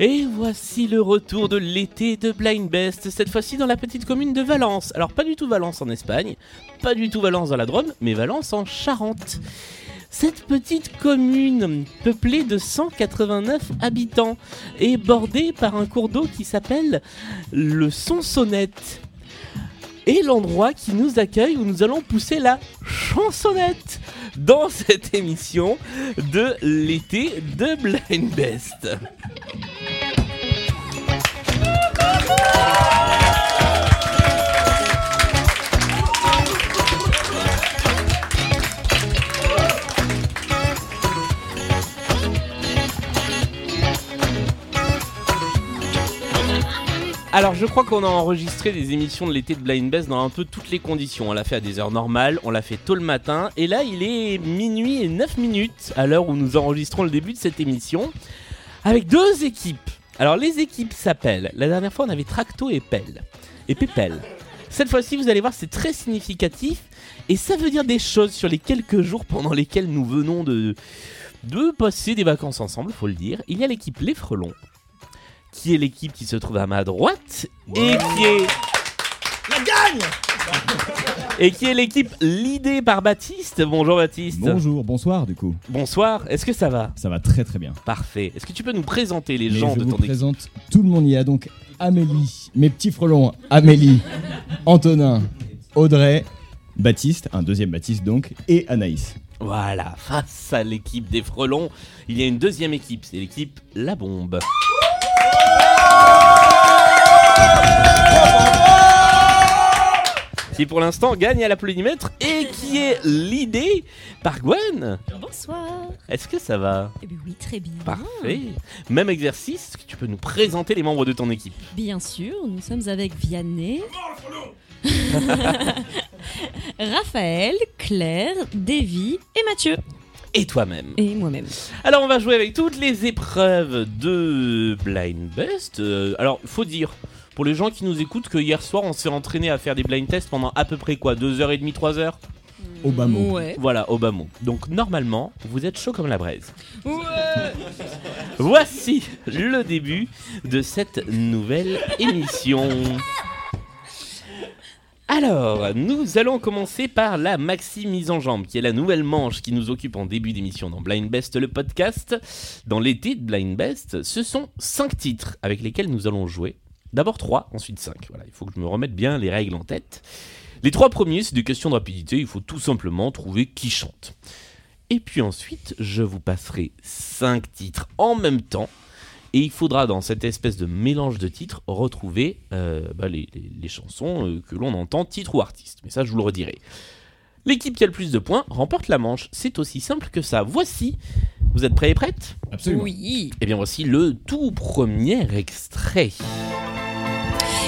Et voici le retour de l'été de Blind Best, cette fois-ci dans la petite commune de Valence. Alors pas du tout Valence en Espagne, pas du tout Valence dans la Drôme, mais Valence en Charente. Cette petite commune, peuplée de 189 habitants, est bordée par un cours d'eau qui s'appelle le Sonsonnette. Et l'endroit qui nous accueille où nous allons pousser la chansonnette dans cette émission de l'été de Blind Best. Alors je crois qu'on a enregistré des émissions de l'été de Blind Best dans un peu toutes les conditions. On l'a fait à des heures normales, on l'a fait tôt le matin, et là il est minuit et 9 minutes à l'heure où nous enregistrons le début de cette émission, avec deux équipes. Alors les équipes s'appellent, la dernière fois on avait Tracto et Pelle, et Pépel. Cette fois-ci vous allez voir c'est très significatif, et ça veut dire des choses sur les quelques jours pendant lesquels nous venons de, de passer des vacances ensemble, faut le dire. Il y a l'équipe Les Frelons, qui est l'équipe qui se trouve à ma droite et qui est La gagne et qui est l'équipe l'idée par Baptiste. Bonjour Baptiste. Bonjour, bonsoir du coup. Bonsoir. Est-ce que ça va? Ça va très très bien. Parfait. Est-ce que tu peux nous présenter les Mais gens je de vous ton équipe? présente tout le monde. Il y a donc Amélie, mes petits frelons, Amélie, Antonin, Audrey, Baptiste, un deuxième Baptiste donc, et Anaïs. Voilà, face à l'équipe des frelons, il y a une deuxième équipe, c'est l'équipe La Bombe. Qui pour l'instant gagne à l'applaudimètre et qui est l'idée par Gwen. Bonsoir. Est-ce que ça va? Eh bien oui, très bien. Parfait. Même exercice, tu peux nous présenter les membres de ton équipe? Bien sûr, nous sommes avec Vianney. Raphaël, Claire, Davy et Mathieu. Et toi-même. Et moi-même. Alors on va jouer avec toutes les épreuves de Blind Best. Euh, alors faut dire pour les gens qui nous écoutent que hier soir on s'est entraîné à faire des blind tests pendant à peu près quoi 2h30 3h Obama. Ouais. Voilà Obama. Donc normalement vous êtes chaud comme la braise. Voici le début de cette nouvelle émission. Alors, nous allons commencer par la maxi mise en jambe, qui est la nouvelle manche qui nous occupe en début d'émission dans Blind Best, le podcast. Dans l'été de Blind Best, ce sont 5 titres avec lesquels nous allons jouer. D'abord 3, ensuite 5. Voilà, il faut que je me remette bien les règles en tête. Les trois premiers, c'est des questions de rapidité, il faut tout simplement trouver qui chante. Et puis ensuite, je vous passerai 5 titres en même temps. Et il faudra dans cette espèce de mélange de titres retrouver euh, bah, les, chansons euh, que l'on entend, titre ou artiste. Mais ça, je vous le redirai. L'équipe qui a le plus de points remporte la manche. C'est aussi simple que ça. Voici. Vous êtes prêts et prêtes? Absolument. Oui. Eh bien, voici le tout premier extrait.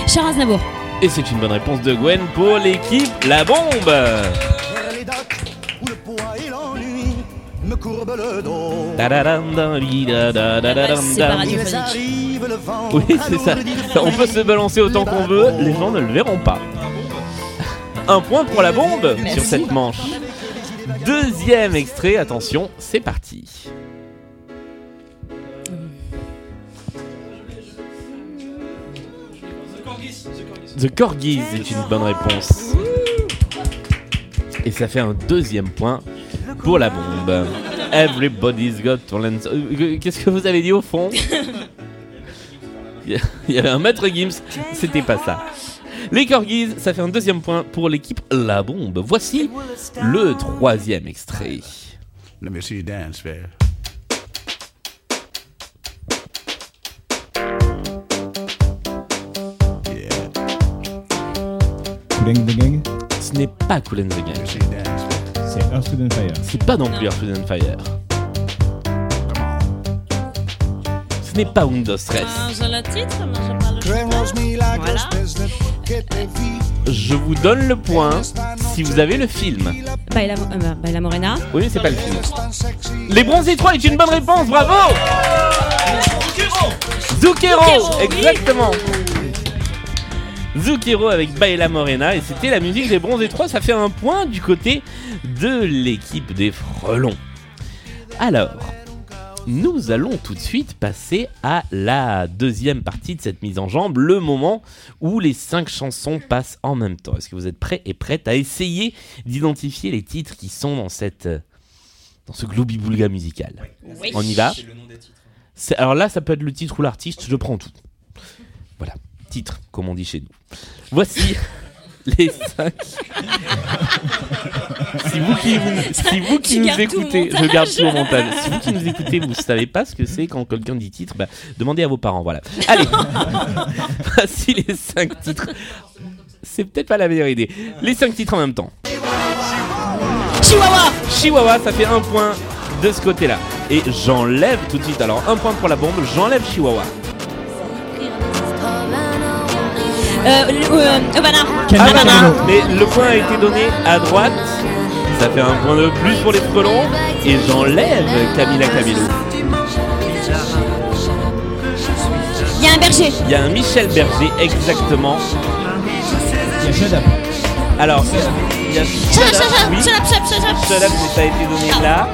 Charles Aznavour. Et c'est une bonne réponse de Gwen pour l'équipe La Bombe. Et. Oui, c'est ça. On peut se balancer autant qu'on veut, les gens ne le verront pas. Un point pour la bombe Merci. sur cette manche. Deuxième extrait, attention, c'est parti. The Corgis est une bonne réponse. Et ça fait un deuxième point pour la bombe. Everybody's got talent. Euh, Qu'est-ce que vous avez dit au fond? Il y avait un maître Gims, c'était pas ça. Les Corgis, ça fait un deuxième point pour l'équipe La Bombe. Voici le troisième extrait. Let me see you dance, man. Yeah, Cool and the Gang, Ce n'est pas Cool and the Gang. c'est Earth, Fire. C'est pas non plus Earth, Fire. Tremors me like Voilà. a business. Get the V. Je vous donne le point si vous avez le film. Baila, euh, Baila Morena. Oui, mais c'est pas le film. Les Bronzés 3 est une bonne réponse, bravo Zucchero, exactement. Zucchero avec Baila Morena et c'était la musique des bronzes 3. Ça fait un point du côté de l'équipe des frelons. Alors, nous allons tout de suite passer à la deuxième partie de cette mise en jambe, le moment où les cinq chansons passent en même temps. Est-ce que vous êtes prêts et prêtes à essayer d'identifier les titres qui sont dans cette dans ce globi-boulga musical? Oui. On y va? C'est- Alors là, ça peut être le titre ou l'artiste, je prends tout. Voilà, titre, comme on dit chez nous. Voici les cinq. Si vous qui, si vous qui Tu nous écoutez, je garde tout au montage. Si vous qui nous écoutez, vous savez pas ce que c'est quand quelqu'un dit titre, bah, demandez à vos parents. Voilà. Allez, voici les cinq titres. C'est peut-être pas la meilleure idée. Les cinq titres en même temps. Chihuahua Chihuahua, ça fait un point de ce côté-là. Et j'enlève tout de suite. Alors, un point pour la bombe, j'enlève Chihuahua. Euh, euh, Ah, Cabello. mais le point a été donné à droite. Ça fait un point de plus pour les frelons. Et j'enlève Camila Cabello. Il y a un berger Il y a un Michel Berger, exactement. Il y a Shut Up. Alors, il y a Shut up, shut up, Oui. shut up, shut up, shut up. Shut Up, ça a été donné là.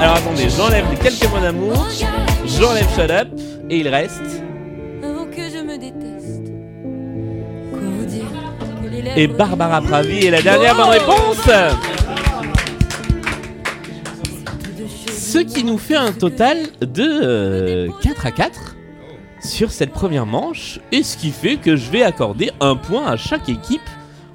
Alors attendez, j'enlève les quelques mots d'amour. J'enlève Shut Up. Et il reste. Et Barbara Pravi est la dernière bonne réponse. Ce qui nous fait un total de euh, 4 à 4 sur cette première manche. Et ce qui fait que je vais accorder un point à chaque équipe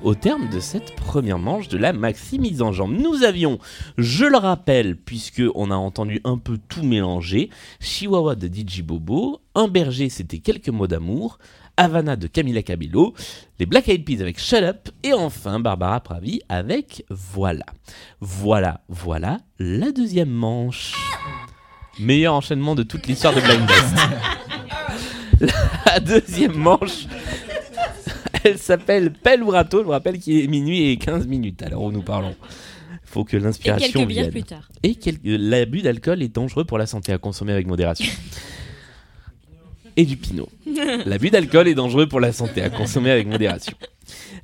au terme de cette première manche de la maxi mise en jambe. Nous avions, je le rappelle, puisque on a entendu un peu tout mélanger, Chihuahua de DJ Bobo, Un berger c'était quelques mots d'amour, Havana de Camila Cabello, les Black Eyed Peas avec Shut Up et enfin Barbara Pravi avec Voilà. Voilà, voilà la deuxième manche. Meilleur enchaînement de toute l'histoire de Blind Best. La deuxième manche, elle s'appelle Pelle ou Râteau. Je vous rappelle qu'il est minuit et 15 minutes à l'heure où nous parlons. Il faut que Et l'inspiration quelques bières vienne. plus tard. Et quel- l'abus d'alcool est dangereux pour la santé à consommer avec modération. Et du pinot. L'abus d'alcool est dangereux pour la santé à consommer avec modération.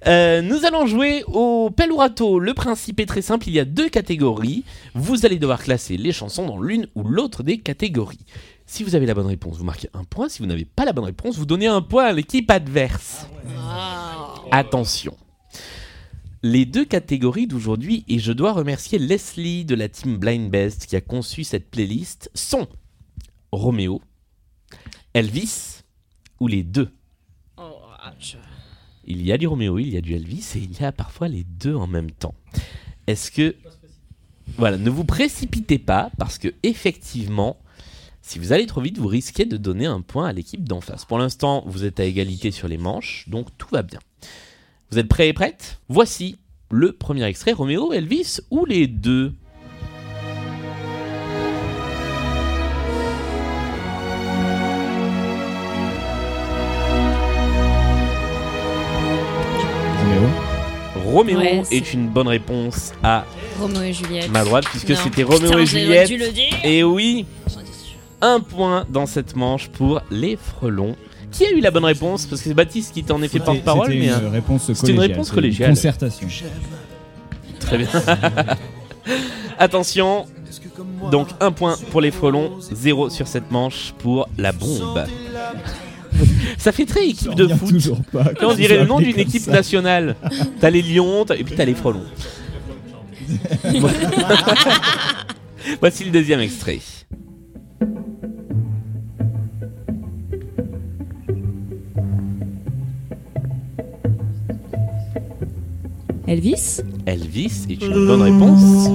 Euh, nous allons jouer au pelle ou râteau. Le principe est très simple, il y a deux catégories. Vous allez devoir classer les chansons dans l'une ou l'autre des catégories. Si vous avez la bonne réponse, vous marquez un point. Si vous n'avez pas la bonne réponse, vous donnez un point à l'équipe adverse. Attention. Les deux catégories d'aujourd'hui, et je dois remercier Leslie de la team Blind Best qui a conçu cette playlist, sont Roméo, Elvis ou les deux? Il y a du Roméo, il y a du Elvis et il y a parfois les deux en même temps. Est-ce que voilà, ne vous précipitez pas parce que effectivement, si vous allez trop vite, vous risquez de donner un point à l'équipe d'en face. Pour l'instant, vous êtes à égalité sur les manches, donc tout va bien. Vous êtes prêts et prêtes? Voici le premier extrait Roméo, Elvis ou les deux? Roméo Ouais, est une bonne réponse à Roméo et Juliette. ma droite puisque c'était Roméo Putain, et Juliette. dû le dire. Et oui, un point dans cette manche pour les frelons. Qui a eu la bonne réponse? Parce que c'est Baptiste qui t'en est fait porte-parole, c'était mais une euh, réponse c'était une réponse c'est collégiale. Concertation. très bien. Attention, donc un point pour les frelons, zéro sur cette manche pour la bombe. Ça fait très équipe de foot. toujours pas. On quand dirait le nom d'une équipe ça. nationale. T'as les lions, et puis t'as les frelons. Voici le deuxième extrait. Elvis? Elvis est une bonne réponse.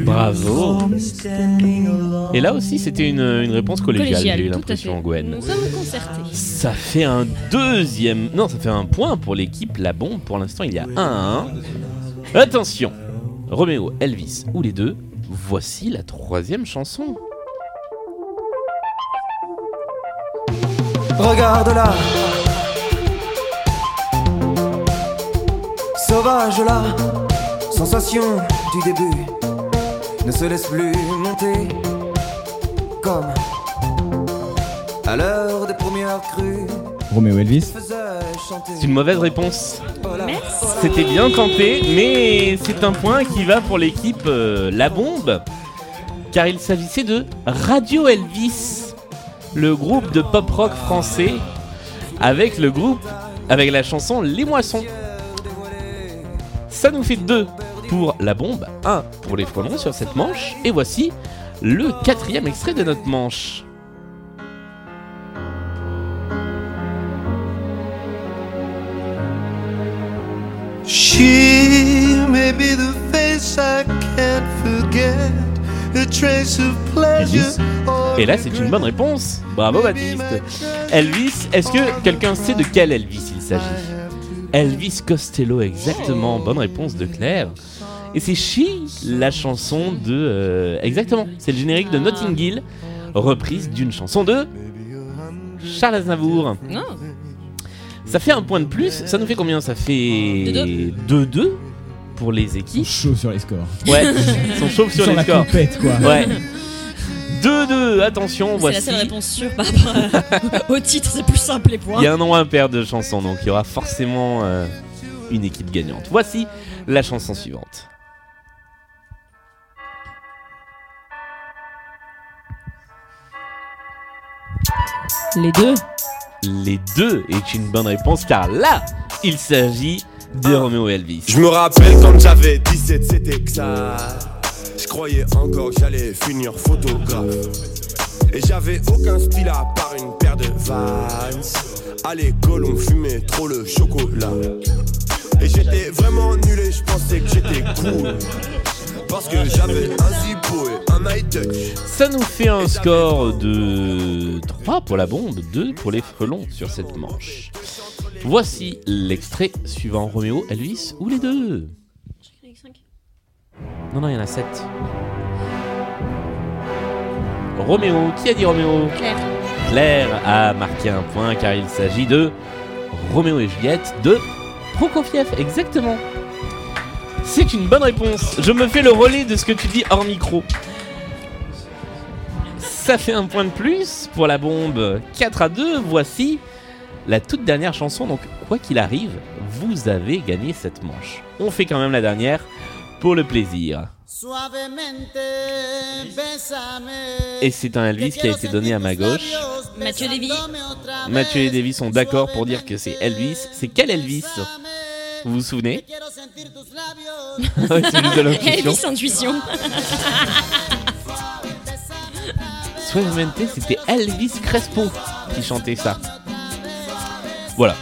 Bravo. Et là aussi, c'était une, une réponse collégiale, Collégiale, j'ai eu tout à l'impression, fait. Gwen. Nous sommes concertés. Ça fait un deuxième. Non, ça fait un point pour l'équipe La Bombe. Pour l'instant, il y a 1 à 1. Attention Roméo, Elvis ou les deux. Voici la troisième chanson. Regarde-la Sauvage là Sensation du début Ne se laisse plus monter Comme À l'heure des premières crues, Roméo Elvis. C'est une mauvaise réponse. C'était bien tenté, mais c'est un point qui va pour l'équipe euh, La Bombe, car il s'agissait de Radio Elvis, le groupe de pop rock français, avec le groupe, avec la chanson Les Moissons. Ça nous fait deux pour La Bombe, un pour les frelons sur cette manche, et voici le quatrième extrait de notre manche. She may be the face I can't forget, a trace of pleasure. Et là, c'est une bonne réponse. Bravo Baptiste. Elvis, est-ce que quelqu'un sait de quel Elvis il s'agit? Elvis Costello, exactement. Bonne réponse de Claire. Et c'est She, la chanson de. euh, exactement, c'est le générique de Notting Hill, reprise d'une chanson de Charles Aznavour. Non. Ça fait un point de plus. Ça nous fait combien? Ça fait 2-2 pour les Ils sont équipes. chauds sur les scores. Ouais, ils sont chauds sur Ils sont les la scores. compète, quoi. Ouais. 2-2, attention, C'est voici. la seule réponse sûre par rapport à- au titre, c'est plus simple les points. Il y a un nom impair de chansons, donc il y aura forcément euh, une équipe gagnante. Voici la chanson suivante. Les deux. Les deux est une bonne réponse car là, il s'agit de Romeo Elvis. Je me rappelle quand j'avais 17, c'était que ça. Je croyais encore que j'allais finir photographe. Et j'avais aucun style à part une paire de Vans. À l'école, on fumait trop le chocolat. Et j'étais vraiment nul et je pensais que j'étais cool. Parce que j'avais un zippo et un high touch. Ça nous fait un score de 3 pour la bombe, 2 pour les frelons sur cette manche. Voici l'extrait suivant Romeo, Elvis ou les deux Non, non, il y en a 7. Roméo, qui a dit Roméo? Claire. Claire a marqué un point car il s'agit de Roméo et Juliette de Prokofiev, exactement. C'est une bonne réponse. Je me fais le relais de ce que tu dis hors micro. Ça fait un point de plus pour la bombe. 4 à 2, voici la toute dernière chanson. Donc, quoi qu'il arrive, vous avez gagné cette manche. On fait quand même la dernière pour le plaisir. Et c'est un Elvis qui a été donné à ma gauche. Mathieu Lévy. Mathieu et Davy sont d'accord pour dire que c'est Elvis. C'est quel Elvis? Vous vous souvenez? L'intuition. Elvis Intuition. Suavemente, c'était Elvis Crespo qui chantait ça. Voilà.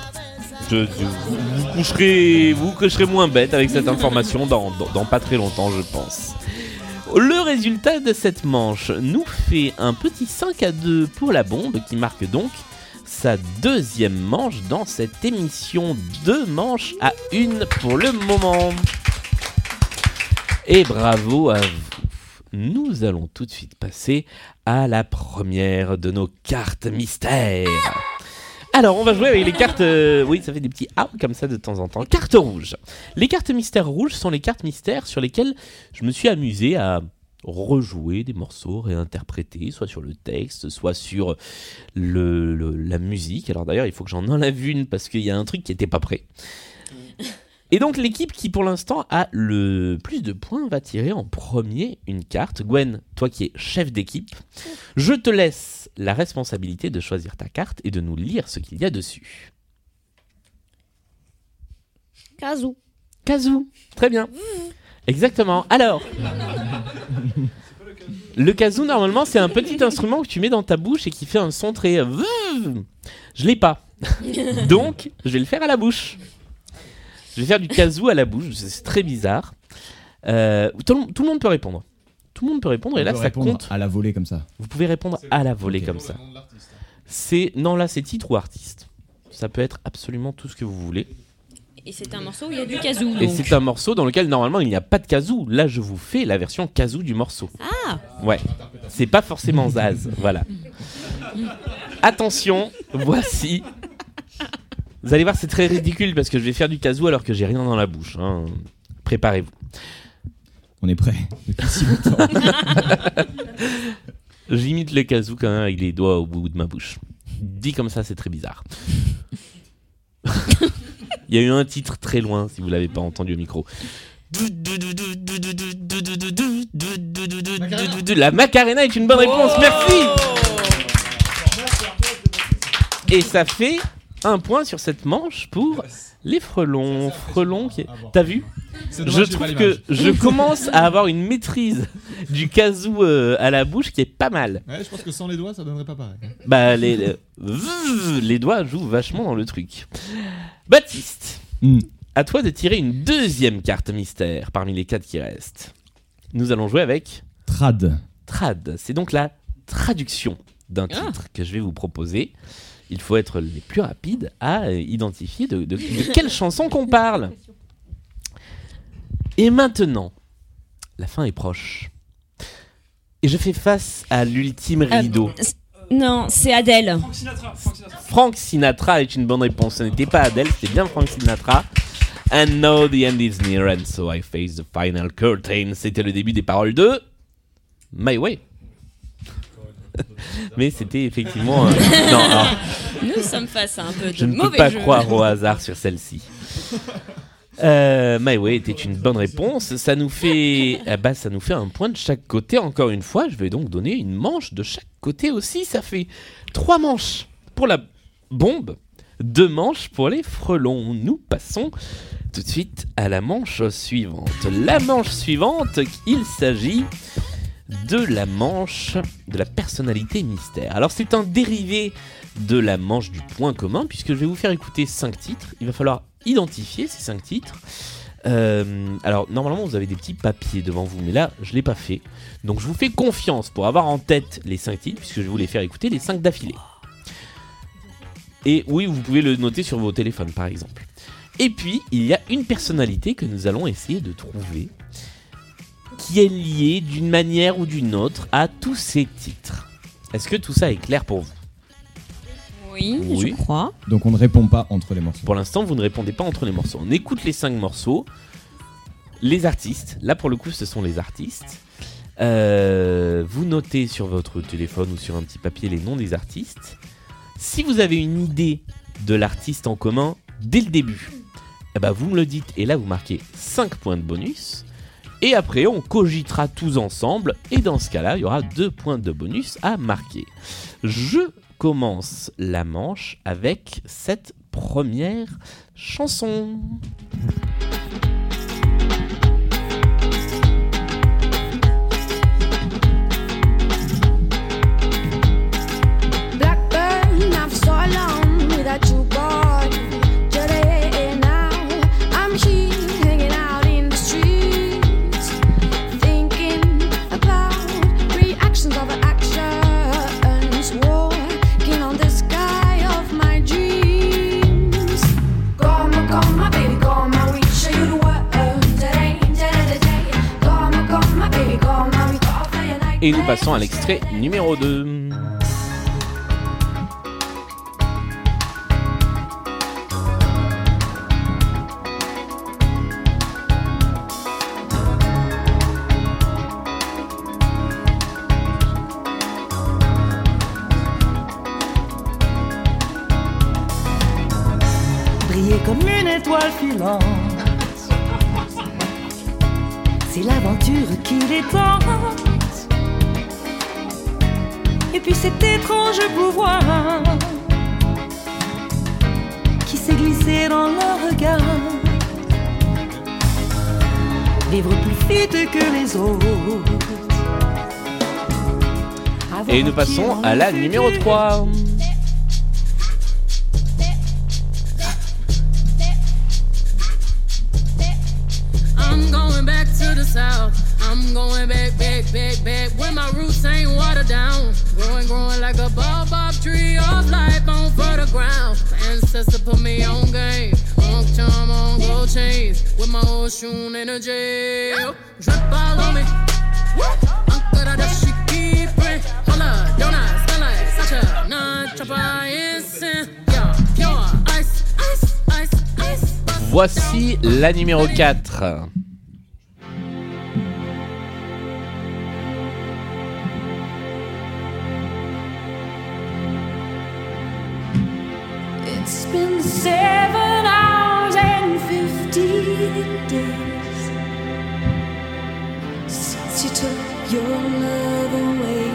Vous, coucherez, moins bête avec cette information dans, dans- dans pas très longtemps, je pense. Le résultat de cette manche nous fait un petit 5 à 2 pour la bombe qui marque donc sa deuxième manche dans cette émission. Deux manches à une pour le moment. Et bravo à vous. Nous allons tout de suite passer à la première de nos cartes mystères. Alors, on va jouer avec les cartes. euh, oui, ça fait des petits ah comme ça de temps en temps. Cartes rouges. Les cartes mystères rouges sont les cartes mystères sur lesquelles je me suis amusé à rejouer des morceaux réinterprétés, soit sur le texte, soit sur la musique. Alors d'ailleurs, il faut que j'en enlève une parce qu'il y a un truc qui n'était pas prêt. Et donc l'équipe qui pour l'instant a le plus de points va tirer en premier une carte. Gwen, toi qui es chef d'équipe, je te laisse la responsabilité de choisir ta carte et de nous lire ce qu'il y a dessus. Kazoo. Kazoo, très bien. Exactement. Alors, le kazoo normalement c'est un petit instrument que tu mets dans ta bouche et qui fait un son très. Je l'ai pas. Donc, je vais le faire à la bouche. Je vais faire du kazoo à la bouche. C'est très bizarre. Euh, tout, le- tout le monde peut répondre. Tout le monde peut répondre et On là ça répondre compte. à la volée comme ça. Vous pouvez répondre à la volée comme ça. C'est non là c'est titre ou artiste. Ça peut être absolument tout ce que vous voulez. Et c'est un morceau où il y a du kazoo. Et c'est un morceau dans lequel normalement il n'y a pas de kazoo. Là je vous fais la version kazoo du morceau. Ah Ouais. C'est pas forcément Zaz. Voilà. Attention, voici. Vous allez voir c'est très ridicule parce que je vais faire du kazoo alors que j'ai rien dans la bouche. hein. Préparez-vous. On est prêt. Depuis si longtemps. J'imite le kazoo quand même avec les doigts au bout de ma bouche. Dit comme ça, c'est très bizarre. Il y a eu un titre très loin, si vous l'avez pas entendu au micro. La Macarena est une bonne réponse, merci Et ça fait un point sur cette manche pour les frelons. Frelons qui... T'as vu Je trouve que je commence à avoir une maîtrise du kazoo euh, à la bouche qui est pas mal. Ouais, je pense que sans les doigts, ça donnerait pas pareil. Bah, les, les, les doigts jouent vachement dans le truc. Baptiste, à toi de tirer une deuxième carte mystère parmi les quatre qui restent. Nous allons jouer avec Trad. Trad. C'est donc la traduction d'un titre que je vais vous proposer. Il faut être les plus rapides à identifier de, de- de quelle chanson qu'on parle. Et maintenant, la fin est proche. Et je fais face à l'ultime Euh, rideau. Non, c'est Adèle. Frank Sinatra est une bonne réponse. Ce n'était pas Adele, c'était bien Frank Sinatra. And now the end is near and so I face the final curtain. C'était le début des paroles de My Way. Mais c'était effectivement. euh, Non, alors, Nous sommes face à un peu de je ne peux pas jeu. croire au hasard sur celle-ci. Euh, My Way était une bonne réponse. Ça nous fait, ah bah, ça nous fait un point de chaque côté. Encore une fois, je vais donc donner une manche de chaque côté aussi. Ça fait trois manches pour la bombe, deux manches pour les frelons. Nous passons tout de suite à la manche suivante. La manche suivante, il s'agit de la manche de la personnalité mystère. Alors c'est un dérivé de la manche du point commun puisque je vais vous faire écouter cinq titres. Il va falloir identifier ces cinq titres. Euh, alors normalement vous avez des petits papiers devant vous, mais là je l'ai pas fait. Donc je vous fais confiance pour avoir en tête les cinq titres puisque je les faire écouter les cinq d'affilée. Et oui, vous pouvez le noter sur vos téléphones par exemple. Et puis il y a une personnalité que nous allons essayer de trouver qui est liée d'une manière ou d'une autre à tous ces titres. Est-ce que tout ça est clair pour vous? Oui, Oui. je crois. Donc on ne répond pas entre les morceaux. Pour l'instant, vous ne répondez pas entre les morceaux. On écoute les cinq morceaux. Les artistes, là pour le coup, ce sont les artistes. Euh, vous notez sur votre téléphone ou sur un petit papier les noms des artistes. Si vous avez une idée de l'artiste en commun dès le début, eh ben vous me le dites et là vous marquez 5 points de bonus. Et après, on cogitera tous ensemble. Et dans ce cas-là, il y aura 2 points de bonus à marquer. Je commence la manche avec cette première chanson. Et nous passons à l'extrait numéro 2. Étrange pouvoir qui s'est glissé dans leur regard. Vivre plus vite que les autres. Et nous passons à la numéro 3. I'm going back to the south. I'm going back, back, back, back. My roots ain't watered down. Growing, growing like a tree of life on fertile ground. My put me on game. On chains. With shoe energy. Voici la numéro 4. Been seven hours and fifty days since you took your love away.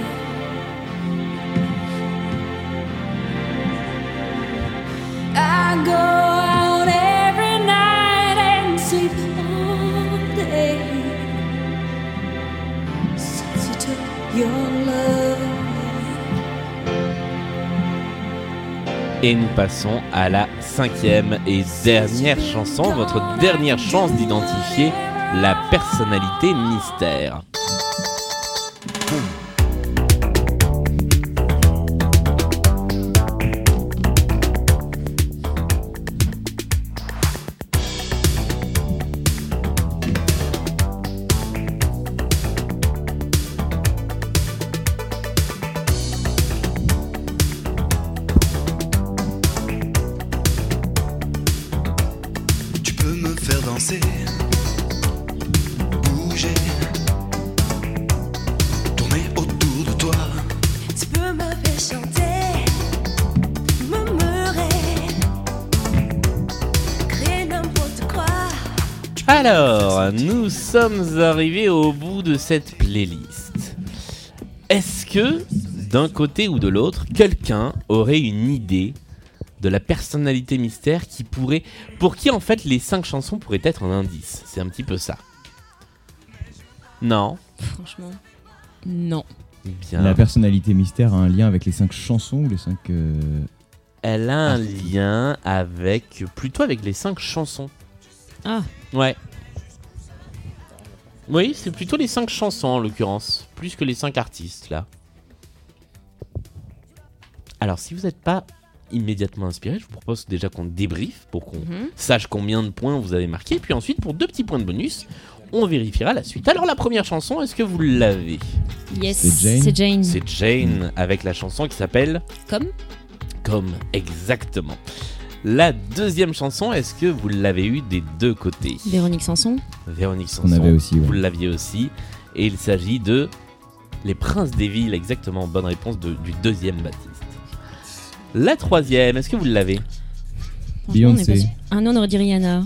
I go out every night and sleep all day since you took your love Et nous passons à la cinquième et dernière chanson, votre dernière chance d'identifier la personnalité mystère. Sommes arrivés au bout de cette playlist. Est-ce que, d'un côté ou de l'autre, quelqu'un aurait une idée de la personnalité mystère qui pourrait, pour qui en fait les cinq chansons pourraient être un indice? C'est un petit peu ça. Non? Franchement, non. Bien. La personnalité mystère a un lien avec les cinq chansons ou les cinq. euh, Elle a un lien avec, plutôt avec les cinq chansons. Ah, Ouais. Oui, c'est plutôt les cinq chansons en l'occurrence, plus que les cinq artistes là. Alors, si vous n'êtes pas immédiatement inspiré, je vous propose déjà qu'on débriefe pour qu'on Mhm. sache combien de points vous avez marqué. Puis ensuite, pour deux petits points de bonus, on vérifiera la suite. Alors, la première chanson, est-ce que vous l'avez? Yes, C'est Jane c'est Jane. C'est Jane avec la chanson qui s'appelle Comme Comme, exactement. La deuxième chanson, est-ce que vous l'avez eu des deux côtés Véronique Sanson. Véronique Sanson. avait aussi, ouais. Vous l'aviez aussi. Et il s'agit de Les Princes des Villes, exactement. Bonne réponse de- du deuxième Baptiste. La troisième, est-ce que vous l'avez Franchement, on Beyoncé. pas sûr. Ah non, on aurait dit Rihanna.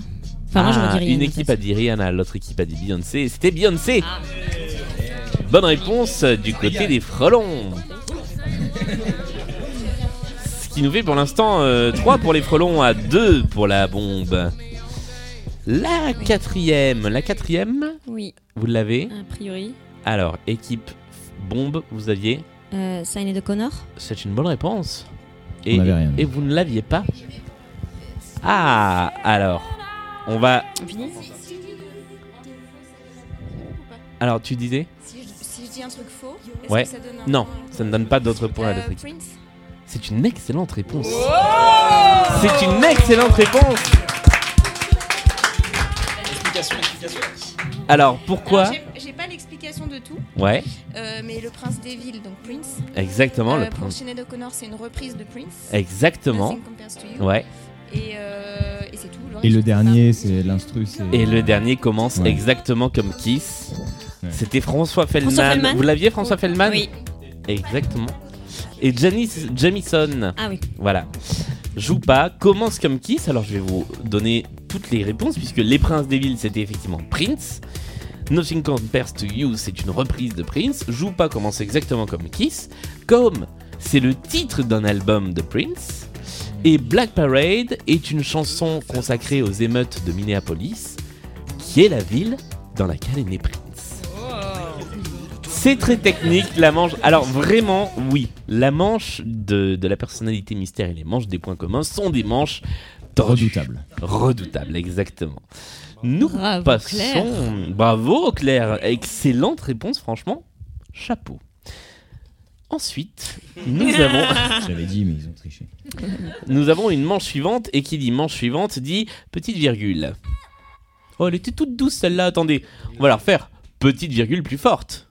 Enfin, moi, j'aurais Ah, dit Rihanna. Une équipe a dit Rihanna, l'autre équipe a dit Beyoncé. C'était Beyoncé. Bonne réponse du côté des frelons. Qui nous fait pour l'instant 3 pour les frelons à 2 pour la bombe. La quatrième, la quatrième, Oui, vous l'avez a priori. Alors, équipe bombe, vous aviez Euh, Sign de Connor. C'est une bonne réponse. On Et, n'avait rien. et vous ne l'aviez pas Ah, alors, on va... On finit Alors, tu disais Si je, si je dis un truc faux, est-ce Ouais. que ça donne un Non, point ça ne donne pas d'autres points à Euh, l'autre équipe. Prince C'est une excellente réponse. C'est une excellente réponse. Explication, explication. Alors, pourquoi Alors, j'ai- pas l'explication de tout. Ouais, Euh, mais le prince des villes, donc Prince. exactement, Euh, le Pour prince. Sinead O'Connor, c'est une reprise de Prince. Exactement. To You. Ouais. Et, euh, et c'est tout. Et reste, le dernier, c'est l'instru. c'est- Et le dernier commence Ouais. exactement comme Kiss. Ouais. C'était François Feldman. François Feldman Vous l'aviez, François Feldman Oui. Exactement. Et Janice Jamison. Ah oui. Voilà. Joue pas, commence comme Kiss. Alors je vais vous donner toutes les réponses puisque Les Princes des Villes c'était effectivement Prince. Nothing Compares to You c'est une reprise de Prince. Joue pas commence exactement comme Kiss. Comme c'est le titre d'un album de Prince. Et Black Parade est une chanson consacrée aux émeutes de Minneapolis, qui est la ville dans laquelle est né Prince. C'est très technique, la manche. Alors vraiment, oui, la manche de, de la personnalité mystère et les manches des points communs sont des manches tordues. Redoutable. Redoutables, exactement. Nous Bravo, passons. Claire. Bravo Claire, excellente réponse, franchement. Chapeau. Ensuite, nous avons. J'avais dit, mais ils ont triché. Nous avons une manche suivante, et qui dit manche suivante dit petite virgule. Oh, elle était toute douce celle-là, attendez. On va la refaire. Petite virgule plus forte.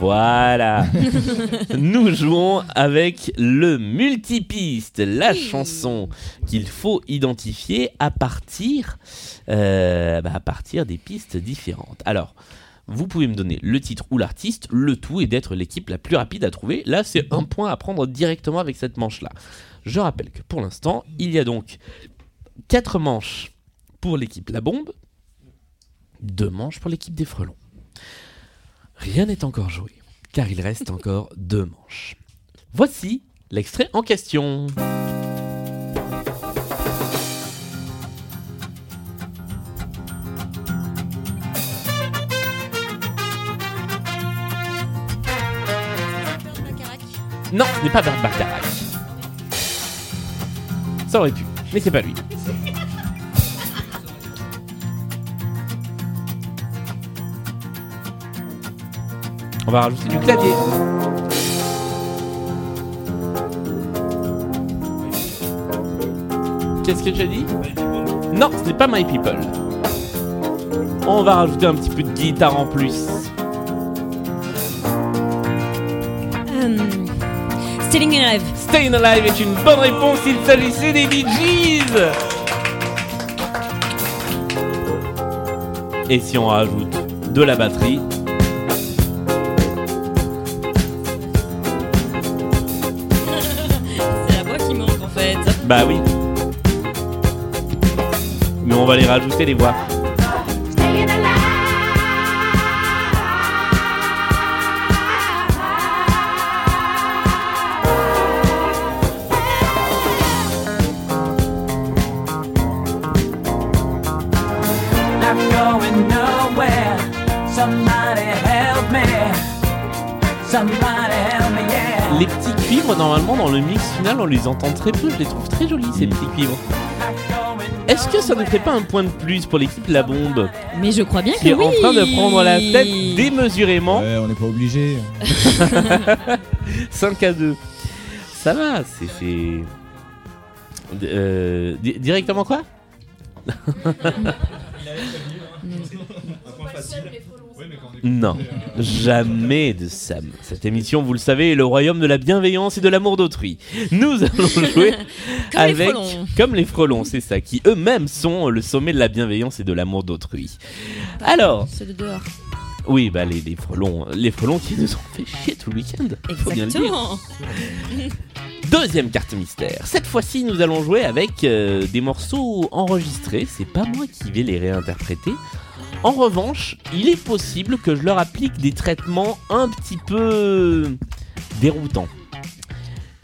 Voilà. Nous jouons avec le multipiste, la chanson qu'il faut identifier à partir, euh, bah, à partir des pistes différentes. Alors, Vous pouvez me donner le titre ou l'artiste, le tout est d'être l'équipe la plus rapide à trouver. Là, c'est un point à prendre directement avec cette manche-là. Je rappelle que pour l'instant, il y a donc 4 manches pour l'équipe La Bombe, 2 manches pour l'équipe des Frelons. Rien n'est encore joué, car il reste encore 2 manches. Voici l'extrait en question. Non, ce n'est pas Bacharach. Ça aurait pu, mais c'est pas lui. On va rajouter du clavier. Qu'est-ce que j'ai dit Non, ce n'est pas My People. On va rajouter un petit peu de guitare en plus. Euh, Staying Alive. Staying Alive est une bonne réponse, il s'agissait des Bee Gees Et si on rajoute de la batterie, bah oui. Mais on va les rajouter les voix. Normalement, dans le mix final, on les entend très peu. Je les trouve très jolis, ces petits cuivres. Est-ce que ça ne ferait pas un point de plus pour l'équipe La Bombe Mais je crois bien qui est que oui. en train de prendre la tête démesurément Ouais, on n'est pas obligé. 5 à 2. Ça va, c'est. c'est- Euh, di- directement quoi? Non, jamais de Sam. Cette émission, vous le savez, est le royaume de la bienveillance et de l'amour d'autrui. Nous allons jouer Comme avec, comme les frelons, c'est ça, qui eux-mêmes sont le sommet de la bienveillance et de l'amour d'autrui. Alors, Ceux de dehors. oui, bah les, les frelons, les frelons qui nous ont fait chier tout le week-end. Faut bien le dire. Exactement. Deuxième carte mystère. Cette fois-ci, nous allons jouer avec euh, des morceaux enregistrés. C'est pas moi qui vais les réinterpréter. En revanche, il est possible que je leur applique des traitements un petit peu déroutants.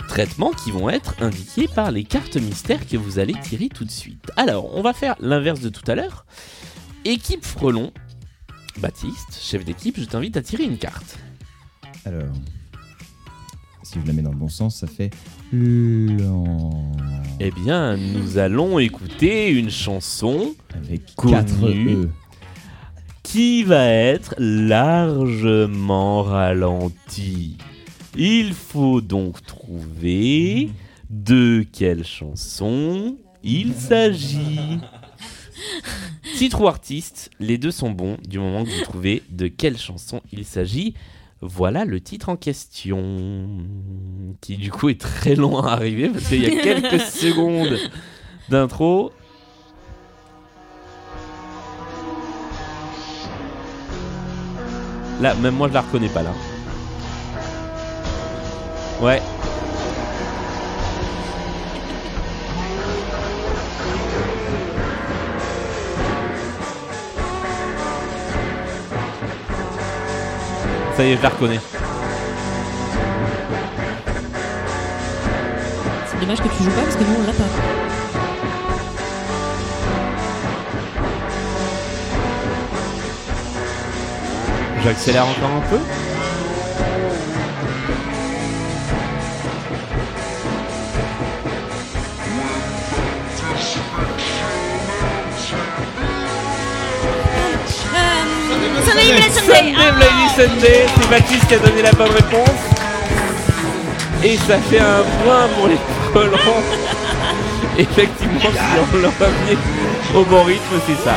Traitements qui vont être indiqués par les cartes mystères que vous allez tirer tout de suite. Alors, on va faire l'inverse de tout à l'heure. Équipe Frelon. Baptiste, chef d'équipe, je t'invite à tirer une carte. Alors, si je la mets dans le bon sens, ça fait lent. Eh bien, nous allons écouter une chanson Avec Connue. 4 E. qui va être largement ralentie. Il faut donc trouver de quelle chanson il s'agit. Titre ou artiste, les deux sont bons du moment que vous trouvez de quelle chanson il s'agit. Voilà le titre en question, qui du coup est très long à arriver parce qu'il y a quelques secondes d'intro. Là, même moi je la reconnais pas là. Ouais. Ça y est, je la reconnais. C'est dommage que tu joues pas parce que nous on l'a pas. J'accélère encore un peu. Sunday Bloody Sunday. Sunday Bloody Sunday, c'est Baptiste qui a donné la bonne réponse. Et ça fait un point pour les colons. Effectivement, si on leur revient au bon rythme, c'est ça.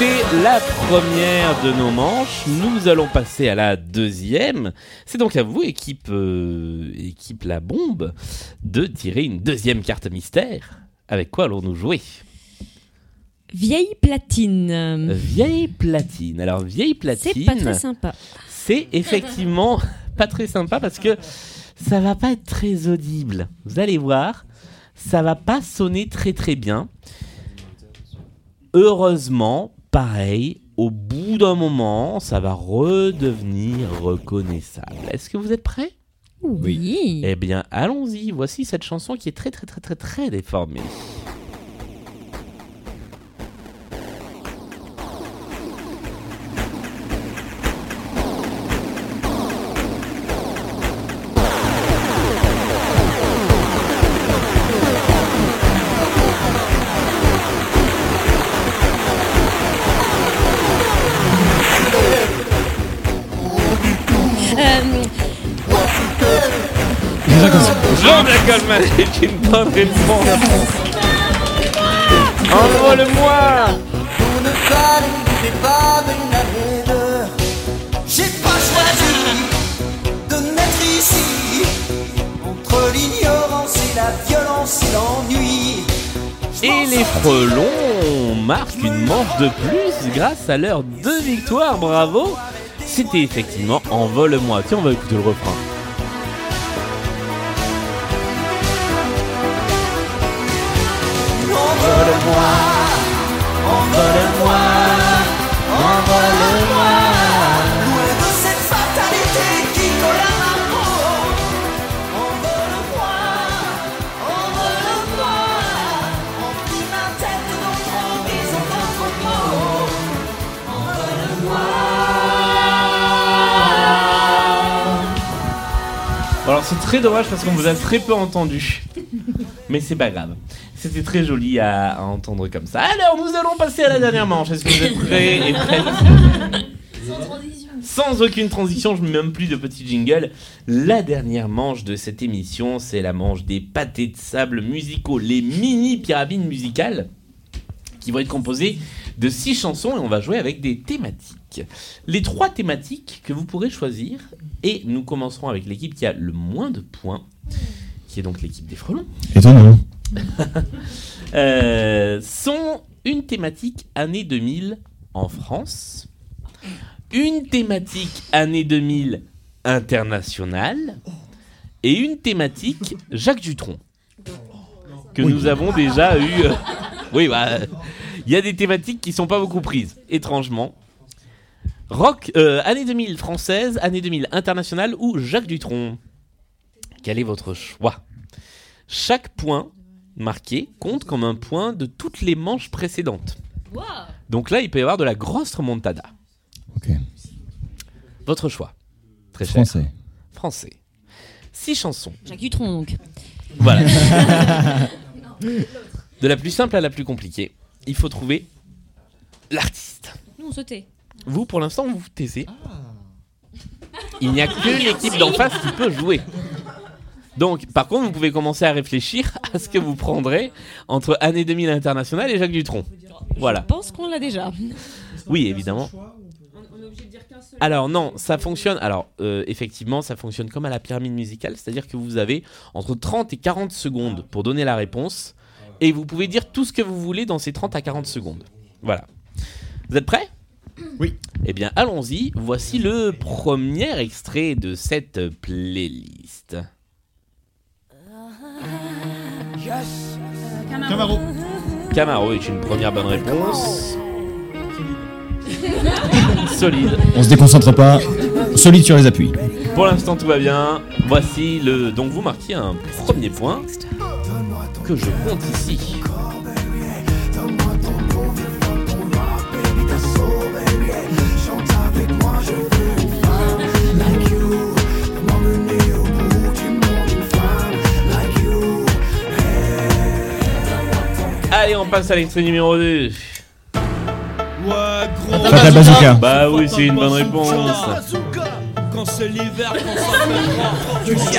C'était la première de nos manches. Nous allons passer à la deuxième. C'est donc à vous, équipe, euh, équipe La Bombe, de tirer une deuxième carte mystère. Avec quoi allons-nous jouer? Vieille platine. Vieille platine. Alors, vieille platine. C'est pas très sympa. C'est effectivement pas très sympa parce que ça va pas être très audible. Vous allez voir, ça va pas sonner très très bien. Heureusement, pareil, au bout d'un moment, ça va redevenir reconnaissable. Est-ce que vous êtes prêts? Oui. Eh bien, allons-y. Voici cette chanson qui est très très très très très déformée. Pour ne pas. J'ai pas choisi de naître ici entre l'ignorance et la violence et l'ennui. Et les frelons marquent une manche de plus grâce à leurs deux victoires, bravo C'était effectivement Envole-moi. Tiens, on va écouter le refrain. C'est très dommage parce qu'on vous a très peu entendu. Mais c'est pas grave. C'était très joli à, à entendre comme ça. Alors nous allons passer à la dernière manche. Est-ce que vous êtes prêts et prêtes Sans aucune transition, je ne mets même plus de petit jingle. La dernière manche de cette émission, c'est la manche des pâtés de sable musicaux, les mini pyramides musicales, qui vont être composées de six chansons et on va jouer avec des thématiques. Les trois thématiques que vous pourrez choisir, et nous commencerons avec l'équipe qui a le moins de points, qui est donc l'équipe des frelons. Étonnant. Euh, sont une thématique année 2000 en France, une thématique année 2000 internationale et une thématique Jacques Dutronc que nous avons déjà eu. euh, oui, bah, il y a des thématiques qui sont pas beaucoup prises, étrangement. Rock, euh, année 2000 française, année 2000 internationale ou Jacques Dutronc? Quel est votre choix? Chaque point marqué compte comme un point de toutes les manches précédentes. Donc là, il peut y avoir de la grosse remontada. Ok. Votre choix. Très cher. Français. Français. Six chansons. Jacques Dutronc, donc. Voilà. de la plus simple à la plus compliquée, il faut trouver l'artiste. Nous, on se tait. Vous, pour l'instant, vous vous taisez. Il n'y a que l'équipe d'en face qui peut jouer. Donc, par contre, vous pouvez commencer à réfléchir à ce que vous prendrez entre année 2000 internationale et Jacques Dutronc. Voilà. Je pense qu'on l'a déjà. Oui, évidemment. Alors non, ça fonctionne. Alors euh, effectivement, ça fonctionne comme à la pyramide musicale, c'est-à-dire que vous avez entre 30 et 40 secondes pour donner la réponse, et vous pouvez dire tout ce que vous voulez dans ces 30 à 40 secondes. Voilà. Vous êtes prêts? Oui. Eh bien, allons-y. Voici le premier extrait de cette playlist. Camaro. Camaro est une première bonne réponse. Solide. On se déconcentre pas. Solide sur les appuis. Pour l'instant, tout va bien. Voici le. Donc, vous marquez un premier point que je compte ici. Allez, on passe à l'extrait numéro 2. Fata Bazooka. Bah oui, c'est une bonne réponse. Quand c'est l'hiver, quand ça fait froid, tu Ça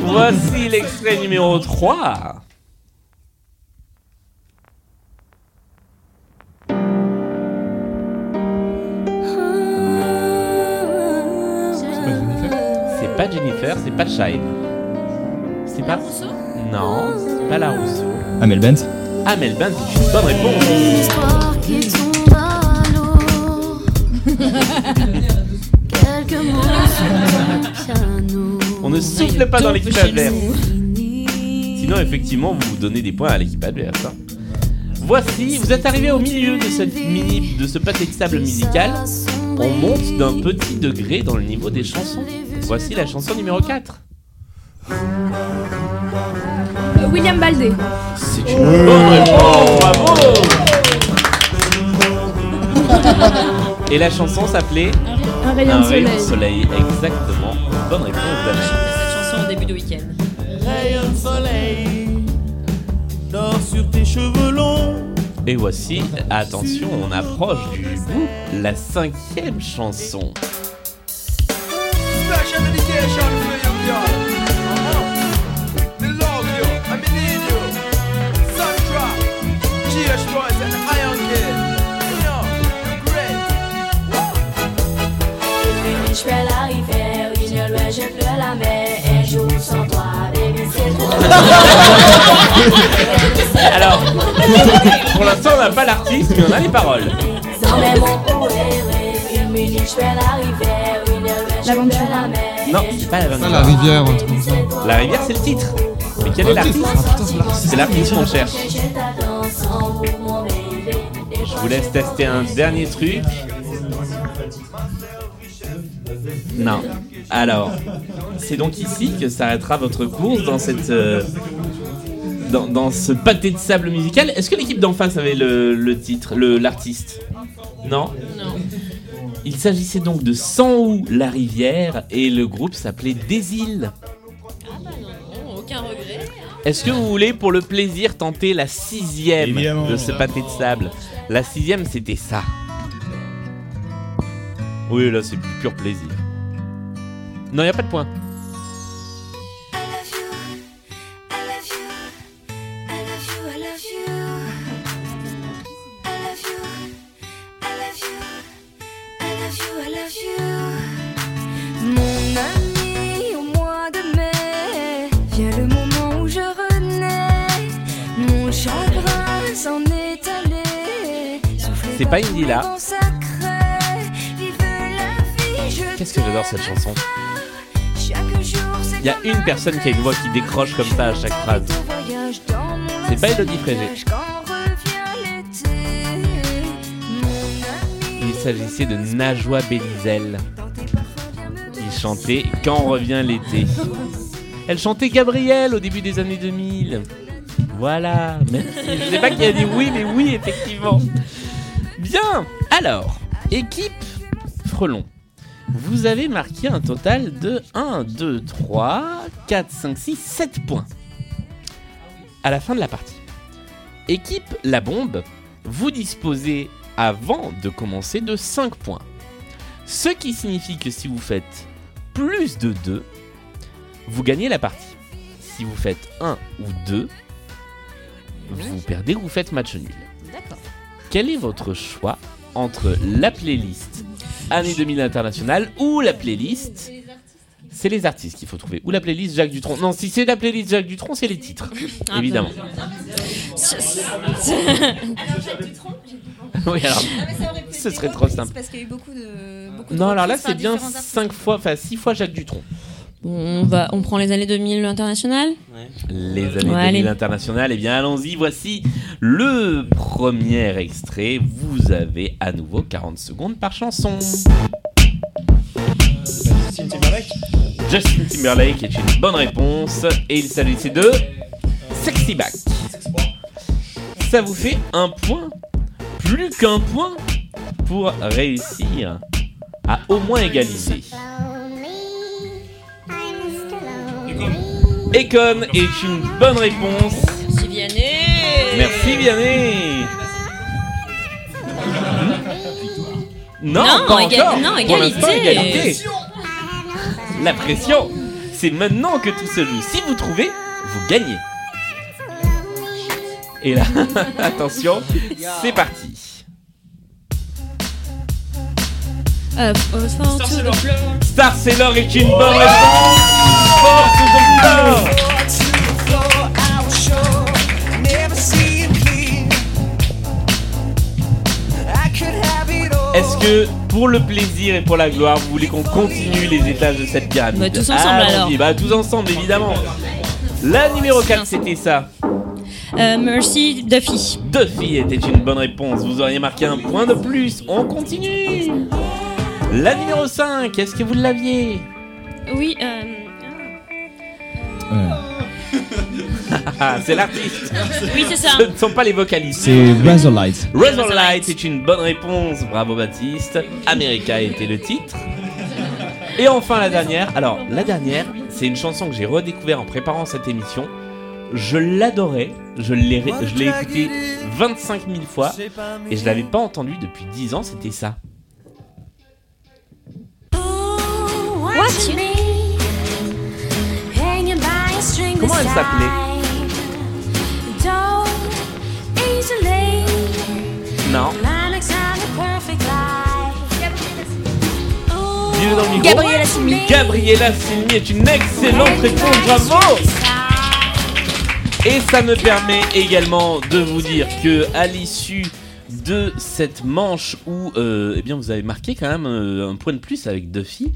Voici l'extrait numéro 3. C'est pas Jennifer, c'est pas Shine. C'est pas. Non, c'est pas la Rousseau. Amel Bent Amel Bent, c'est une bonne réponse. L'histoire qui tombe à l'eau. Quelques mots sur le piano. Ne souffle pas dans l'équipe adverse. Sinon, effectivement, vous vous donnez des points à l'équipe adverse. hein. Voici, vous êtes arrivé au milieu de cette mini, de ce pâté de sable musical. On monte d'un petit degré dans le niveau des chansons. Voici la chanson numéro 4. Euh, William Baldé. C'est une bonne réponse, bravo Et la chanson s'appelait Un rayon de soleil. soleil. Exactement. Bonne réponse d'Anaïs. Cette chanson au début de week-end. Rayon de soleil, dors sur tes cheveux longs. Et voici, attention, on approche du bout, la cinquième chanson. Alors, pour l'instant, on n'a pas l'artiste, mais on a les paroles. Sans mes mots pour errer, une minute, je fais la rivière, une l'ouest, je pleure la mer. Non, c'est pas la Ah, la rivière, un truc comme ça. La rivière, c'est le titre. Mais quel est l'artiste C'est l'artiste qu'on cherche. Je vous laisse tester un dernier truc. Non. Alors, c'est donc ici que s'arrêtera votre course dans cette. euh, dans, dans ce pâté de sable musical. Est-ce que l'équipe d'en face avait le, le titre, le- l'artiste? Non? Non. Il s'agissait donc de Sans où la rivière et le groupe s'appelait Des îles. Oh, aucun regret. Est-ce que vous voulez, pour le plaisir, tenter la sixième Évidemment. de ce pâté de sable? La sixième, c'était ça. Oui, là, c'est du pur plaisir. Non, il a pas de point. J'adore cette chanson. Il y a une personne qui a une voix qui décroche comme ça à chaque phrase. C'est pas Elodie Frégé. Il s'agissait de Najwa Belizel. Il chantait Quand revient l'été. Elle chantait Gabrielle au début des années 2000. Voilà, merci. Je sais pas qui a dit oui, mais oui, effectivement. Bien, alors, équipe Frelon. Vous avez marqué un total de 1, 2, 3, 4, 5, 6, 7 points. À la fin de la partie. Équipe La Bombe, vous disposez avant de commencer de 5 points. Ce qui signifie que si vous faites plus de 2, vous gagnez la partie. Si vous faites 1 ou 2, vous perdez ou vous faites match nul. D'accord. Quel est votre choix entre la playlist année 2000 internationale ou la playlist c'est les artistes qu'il faut trouver. Ou la playlist Jacques Dutronc. Non, si c'est la playlist Jacques Dutronc, c'est les titres. Ah, évidemment. oui, alors. Ce serait trop simple. Parce qu'il y a eu beaucoup de. Beaucoup de Non, alors là, c'est bien différents artistes. 5 fois, enfin 6 fois Jacques Dutronc. On, va, on prend les années 2000 internationales Les années Ouais, 2000 allez. internationales, eh bien allons-y, voici le premier extrait. Vous avez à nouveau 40 secondes par chanson. Justin Timberlake Justin Timberlake est une bonne réponse et il s'agissait de Sexy Back. Ça vous fait un point, plus qu'un point pour réussir à au moins égaliser. Econ est une bonne réponse. Merci Vianney Merci Vianney. Non, Non, pas éga- encore. non, Pour égalité. égalité. La pression. c'est maintenant que tout se joue. Si vous trouvez, vous gagnez. Et là, attention, c'est parti. Star Sailor. Star Sailor est une bonne réponse. Est-ce que pour le plaisir et pour la gloire, vous voulez qu'on continue les étages de cette pyramide? Bah, tous ensemble, alors. Bah tous ensemble évidemment. La numéro 4 c'était ça. Euh, Mercy Duffy. Duffy était une bonne réponse. Vous auriez marqué un point de plus. On continue. La numéro 5, est-ce que vous l'aviez? Oui, euh, Ah, C'est l'artiste. Oui, c'est ça. Ce ne sont pas les vocalistes. C'est Razorlight. Razorlight est une bonne réponse. Bravo Baptiste. America était le titre. Et enfin la dernière. Alors la dernière, c'est une chanson que j'ai redécouvert en préparant cette émission. Je l'adorais. Je l'ai ré- je l'ai écoutée 25 000 fois et je l'avais pas entendue depuis 10 ans. C'était ça. Comment elle s'appelait? Non. Gabriella Cilmi. Gabriella Cilmi est une excellente réponse. Bravo. Et ça me permet également de vous dire que à l'issue de cette manche où euh, eh bien vous avez marqué quand même euh, un point de plus avec Duffy,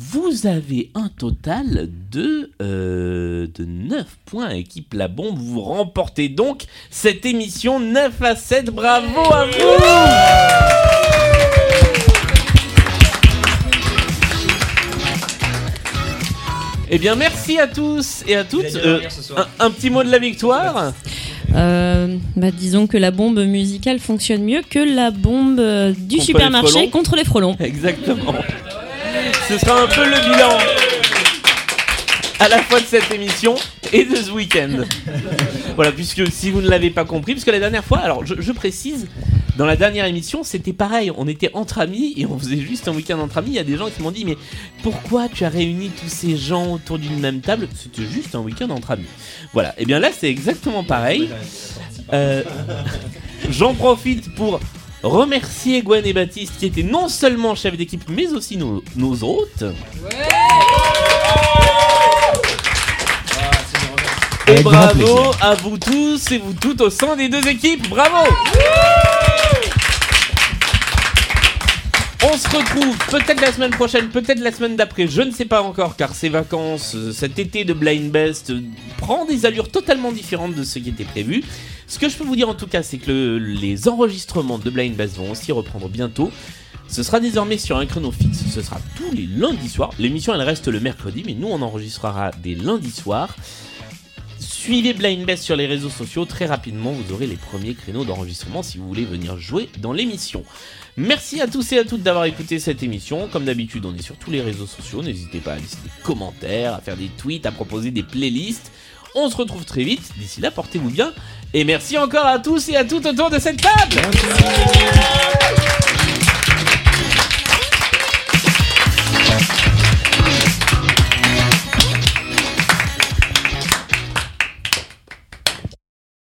vous avez un total de, euh, de 9 points équipe La Bombe. Vous remportez donc cette émission 9 à 7. Bravo à vous Eh bien merci à tous et à toutes. Euh, un, un petit mot de la victoire? Euh, bah, disons que la bombe musicale fonctionne mieux que la bombe euh, du Contre supermarché contre les frelons. Exactement. Ce sera un peu le bilan à la fois de cette émission et de ce week-end. Voilà, puisque si vous ne l'avez pas compris, puisque la dernière fois, alors je, précise, dans la dernière émission, c'était pareil, on était entre amis et on faisait juste un week-end entre amis. Il y a des gens qui m'ont dit, mais pourquoi tu as réuni tous ces gens autour d'une même table? C'était juste un week-end entre amis. Voilà, et bien là, c'est exactement pareil. Euh, J'en profite pour remercier Gwen et Baptiste qui étaient non seulement chefs d'équipe mais aussi nos, nos hôtes. Et bravo à vous tous et vous toutes au sein des deux équipes. Bravo On se retrouve peut-être la semaine prochaine, peut-être la semaine d'après, je ne sais pas encore, car ces vacances, euh, cet été de Blind Best euh, prend des allures totalement différentes de ce qui était prévu. Ce que je peux vous dire en tout cas, c'est que le- les enregistrements de Blind Best vont aussi reprendre bientôt. Ce sera désormais sur un créneau fixe, ce sera tous les lundis soirs. L'émission elle reste le mercredi, mais nous on enregistrera des lundis soirs. Suivez Blind Best sur les réseaux sociaux, très rapidement vous aurez les premiers créneaux d'enregistrement si vous voulez venir jouer dans l'émission. Merci à tous et à toutes d'avoir écouté cette émission. Comme d'habitude, on est sur tous les réseaux sociaux. N'hésitez pas à laisser des commentaires, à faire des tweets, à proposer des playlists. On se retrouve très vite. D'ici là, portez-vous bien. Et merci encore à tous et à toutes autour de cette table.